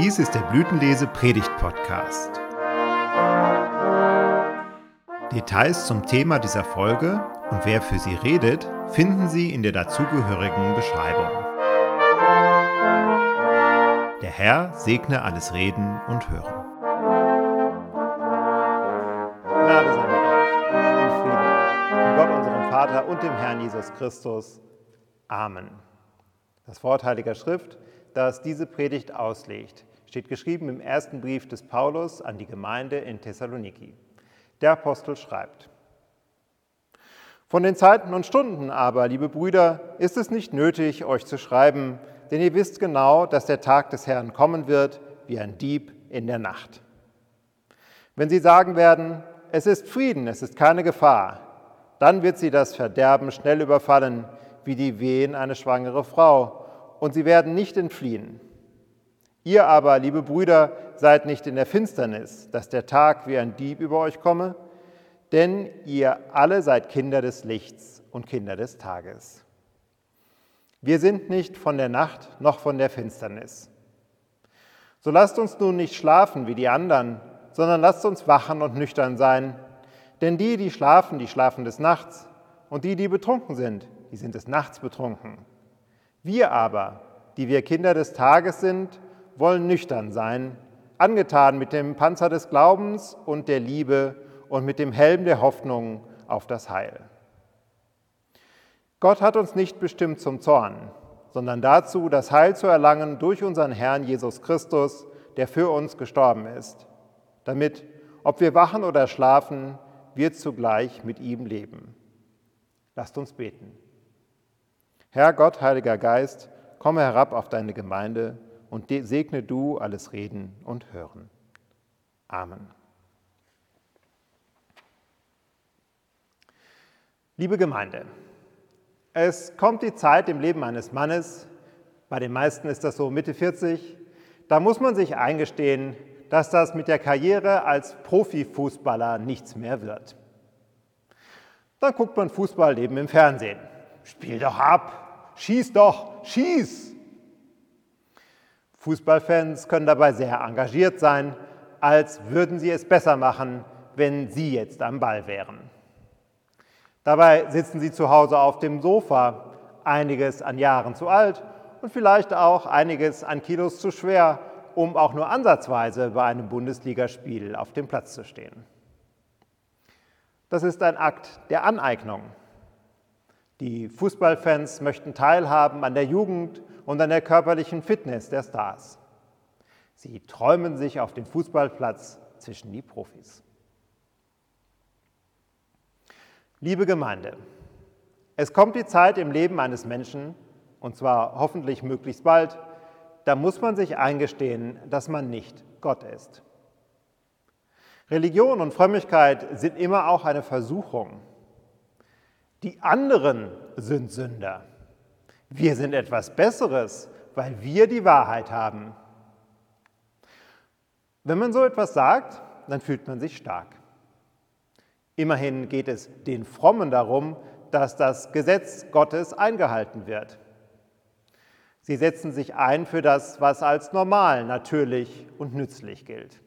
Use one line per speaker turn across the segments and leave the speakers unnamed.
Dies ist der Blütenlese Predigt Podcast. Details zum Thema dieser Folge und wer für sie redet, finden Sie in der dazugehörigen Beschreibung. Der Herr segne alles Reden und Hören.
Gnade sei mit euch und Friede von Gott, unserem Vater und dem Herrn Jesus Christus. Amen. Das Wort Heiliger Schrift, das diese Predigt auslegt, steht geschrieben im ersten Brief des Paulus an die Gemeinde in Thessaloniki. Der Apostel schreibt, Von den Zeiten und Stunden aber, liebe Brüder, ist es nicht nötig, euch zu schreiben, denn ihr wisst genau, dass der Tag des Herrn kommen wird, wie ein Dieb in der Nacht. Wenn sie sagen werden, es ist Frieden, es ist keine Gefahr, dann wird sie das Verderben schnell überfallen, wie die Wehen eine schwangere Frau, und sie werden nicht entfliehen. Ihr aber, liebe Brüder, seid nicht in der Finsternis, dass der Tag wie ein Dieb über euch komme, denn ihr alle seid Kinder des Lichts und Kinder des Tages. Wir sind nicht von der Nacht noch von der Finsternis. So lasst uns nun nicht schlafen wie die anderen, sondern lasst uns wachen und nüchtern sein. Denn die, die schlafen, die schlafen des Nachts, und die, die betrunken sind, die sind des Nachts betrunken. Wir aber, die wir Kinder des Tages sind, wollen nüchtern sein, angetan mit dem Panzer des Glaubens und der Liebe und mit dem Helm der Hoffnung auf das Heil. Gott hat uns nicht bestimmt zum Zorn, sondern dazu, das Heil zu erlangen durch unseren Herrn Jesus Christus, der für uns gestorben ist, damit, ob wir wachen oder schlafen, wir zugleich mit ihm leben. Lasst uns beten. Herr Gott, Heiliger Geist, komme herab auf deine Gemeinde und segne du alles Reden und Hören. Amen. Liebe Gemeinde, es kommt die Zeit im Leben eines Mannes, bei den meisten ist das so Mitte 40, da muss man sich eingestehen, dass das mit der Karriere als Profifußballer nichts mehr wird. Dann guckt man Fußball eben im Fernsehen. Spiel doch ab, schieß doch, schieß! Fußballfans können dabei sehr engagiert sein, als würden sie es besser machen, wenn sie jetzt am Ball wären. Dabei sitzen sie zu Hause auf dem Sofa, einiges an Jahren zu alt und vielleicht auch einiges an Kilos zu schwer, um auch nur ansatzweise bei einem Bundesligaspiel auf dem Platz zu stehen. Das ist ein Akt der Aneignung. Die Fußballfans möchten teilhaben an der Jugend und an der körperlichen Fitness der Stars. Sie träumen sich auf den Fußballplatz zwischen die Profis. Liebe Gemeinde, es kommt die Zeit im Leben eines Menschen, und zwar hoffentlich möglichst bald, da muss man sich eingestehen, dass man nicht Gott ist. Religion und Frömmigkeit sind immer auch eine Versuchung. Die anderen sind Sünder. Wir sind etwas Besseres, weil wir die Wahrheit haben. Wenn man so etwas sagt, dann fühlt man sich stark. Immerhin geht es den Frommen darum, dass das Gesetz Gottes eingehalten wird. Sie setzen sich ein für das, was als normal, natürlich und nützlich gilt.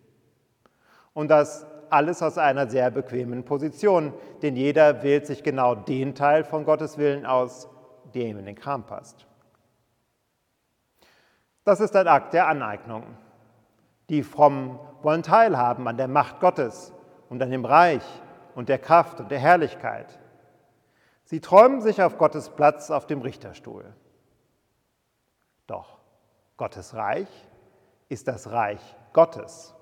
Und das alles aus einer sehr bequemen Position, denn jeder wählt sich genau den Teil von Gottes Willen aus, der ihm in den Kram passt. Das ist ein Akt der Aneignung. Die Frommen wollen teilhaben an der Macht Gottes und an dem Reich und der Kraft und der Herrlichkeit. Sie träumen sich auf Gottes Platz auf dem Richterstuhl. Doch Gottes Reich ist das Reich Gottes.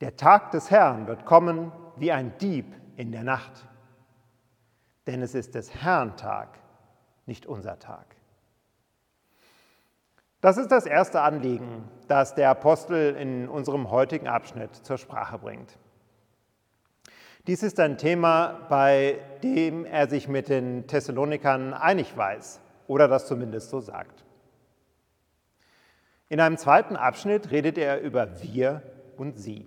Der Tag des Herrn wird kommen wie ein Dieb in der Nacht. Denn es ist des Herrn Tag, nicht unser Tag. Das ist das erste Anliegen, das der Apostel in unserem heutigen Abschnitt zur Sprache bringt. Dies ist ein Thema, bei dem er sich mit den Thessalonikern einig weiß oder das zumindest so sagt. In einem zweiten Abschnitt redet er über wir und sie.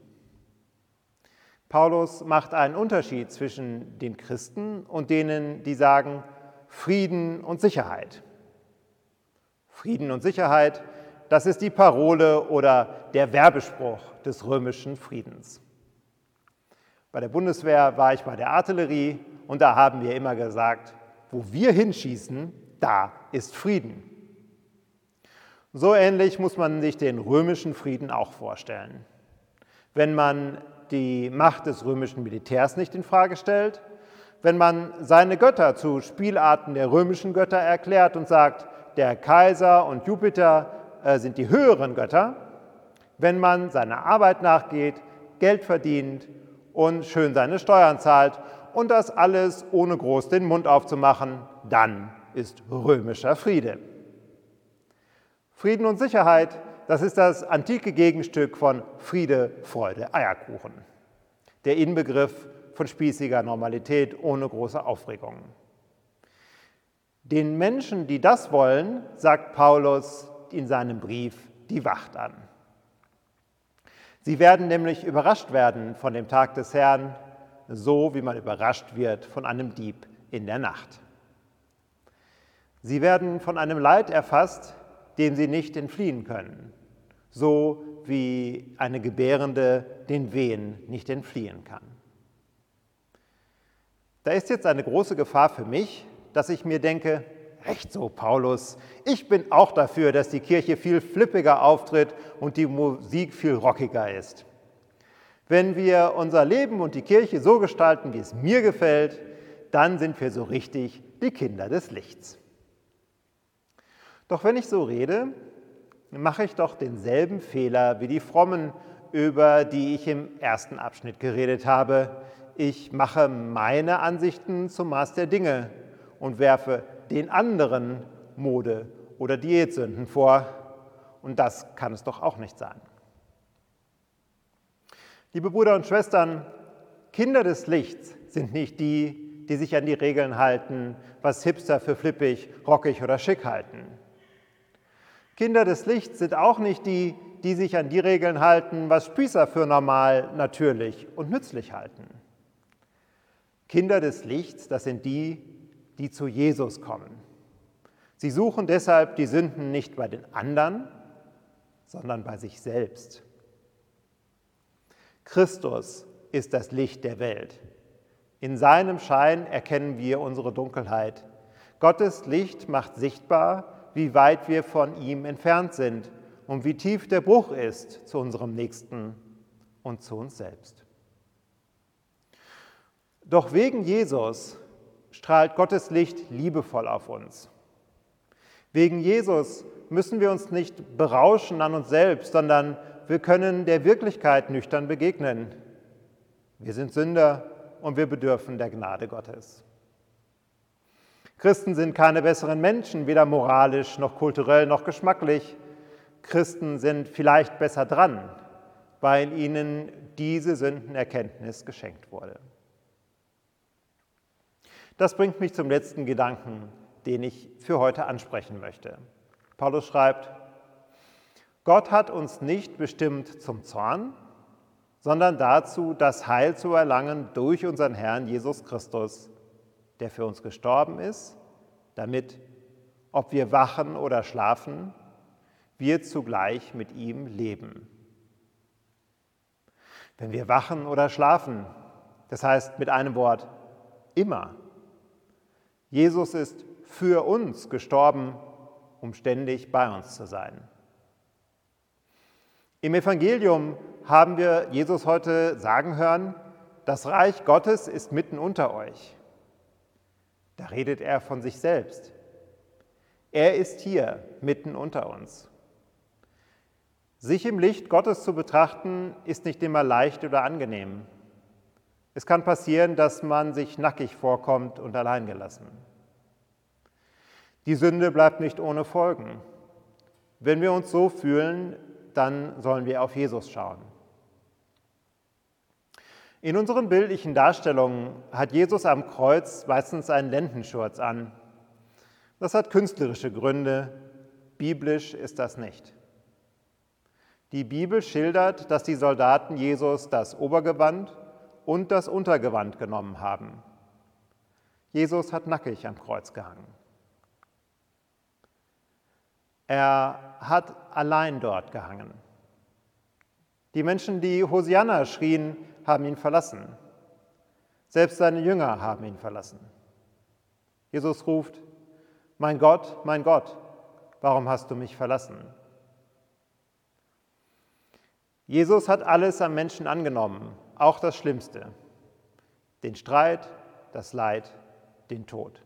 Paulus macht einen Unterschied zwischen den Christen und denen, die sagen Frieden und Sicherheit. Frieden und Sicherheit, das ist die Parole oder der Werbespruch des römischen Friedens. Bei der Bundeswehr war ich bei der Artillerie und da haben wir immer gesagt, wo wir hinschießen, da ist Frieden. So ähnlich muss man sich den römischen Frieden auch vorstellen. Wenn man die Macht des römischen Militärs nicht in Frage stellt, wenn man seine Götter zu Spielarten der römischen Götter erklärt und sagt, der Kaiser und Jupiter äh, sind die höheren Götter, wenn man seiner Arbeit nachgeht, Geld verdient und schön seine Steuern zahlt und das alles ohne groß den Mund aufzumachen, dann ist römischer Friede. Frieden und Sicherheit, das ist das antike Gegenstück von Friede, Freude, Eierkuchen. Der Inbegriff von spießiger Normalität ohne große Aufregung. Den Menschen, die das wollen, sagt Paulus in seinem Brief die Wacht an. Sie werden nämlich überrascht werden von dem Tag des Herrn, so wie man überrascht wird von einem Dieb in der Nacht. Sie werden von einem Leid erfasst, dem sie nicht entfliehen können, so wie eine Gebärende den Wehen nicht entfliehen kann. Da ist jetzt eine große Gefahr für mich, dass ich mir denke, recht so, Paulus, ich bin auch dafür, dass die Kirche viel flippiger auftritt und die Musik viel rockiger ist. Wenn wir unser Leben und die Kirche so gestalten, wie es mir gefällt, dann sind wir so richtig die Kinder des Lichts. Doch wenn ich so rede, mache ich doch denselben Fehler wie die Frommen, über die ich im ersten Abschnitt geredet habe. Ich mache meine Ansichten zum Maß der Dinge und werfe den anderen Mode- oder Diätsünden vor. Und das kann es doch auch nicht sein. Liebe Brüder und Schwestern, Kinder des Lichts sind nicht die, die sich an die Regeln halten, was Hipster für flippig, rockig oder schick halten. Kinder des Lichts sind auch nicht die, die sich an die Regeln halten, was Spießer für normal, natürlich und nützlich halten. Kinder des Lichts, das sind die, die zu Jesus kommen. Sie suchen deshalb die Sünden nicht bei den anderen, sondern bei sich selbst. Christus ist das Licht der Welt. In seinem Schein erkennen wir unsere Dunkelheit. Gottes Licht macht sichtbar, wie weit wir von ihm entfernt sind und wie tief der Bruch ist zu unserem Nächsten und zu uns selbst. Doch wegen Jesus strahlt Gottes Licht liebevoll auf uns. Wegen Jesus müssen wir uns nicht berauschen an uns selbst, sondern wir können der Wirklichkeit nüchtern begegnen. Wir sind Sünder und wir bedürfen der Gnade Gottes. Christen sind keine besseren Menschen, weder moralisch noch kulturell noch geschmacklich. Christen sind vielleicht besser dran, weil ihnen diese Sündenerkenntnis geschenkt wurde. Das bringt mich zum letzten Gedanken, den ich für heute ansprechen möchte. Paulus schreibt, Gott hat uns nicht bestimmt zum Zorn, sondern dazu, das Heil zu erlangen durch unseren Herrn Jesus Christus, der für uns gestorben ist, damit, ob wir wachen oder schlafen, wir zugleich mit ihm leben. Wenn wir wachen oder schlafen, das heißt mit einem Wort immer, Jesus ist für uns gestorben, um ständig bei uns zu sein. Im Evangelium haben wir Jesus heute sagen hören, das Reich Gottes ist mitten unter euch. Da redet er von sich selbst. Er ist hier mitten unter uns. Sich im Licht Gottes zu betrachten, ist nicht immer leicht oder angenehm. Es kann passieren, dass man sich nackig vorkommt und alleingelassen. Die Sünde bleibt nicht ohne Folgen. Wenn wir uns so fühlen, dann sollen wir auf Jesus schauen. In unseren bildlichen Darstellungen hat Jesus am Kreuz meistens einen Lendenschurz an. Das hat künstlerische Gründe, biblisch ist das nicht. Die Bibel schildert, dass die Soldaten Jesus das Obergewand und das Untergewand genommen haben. Jesus hat nackig am Kreuz gehangen. Er hat allein dort gehangen. Die Menschen, die Hosianna schrien, haben ihn verlassen. Selbst seine Jünger haben ihn verlassen. Jesus ruft, mein Gott, mein Gott, warum hast du mich verlassen? Jesus hat alles am Menschen angenommen, auch das Schlimmste, den Streit, das Leid, den Tod.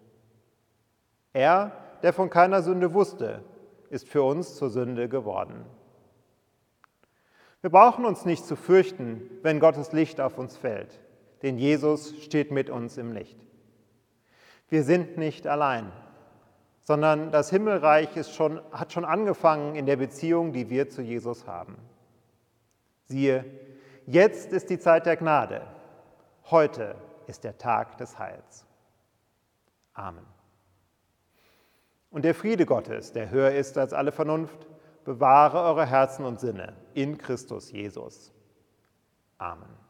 Er, der von keiner Sünde wusste, ist für uns zur Sünde geworden. Wir brauchen uns nicht zu fürchten, wenn Gottes Licht auf uns fällt, denn Jesus steht mit uns im Licht. Wir sind nicht allein, sondern das Himmelreich schon, hat schon angefangen in der Beziehung, die wir zu Jesus haben. Siehe, jetzt ist die Zeit der Gnade, heute ist der Tag des Heils. Amen. Und der Friede Gottes, der höher ist als alle Vernunft, bewahre eure Herzen und Sinne in Christus Jesus. Amen.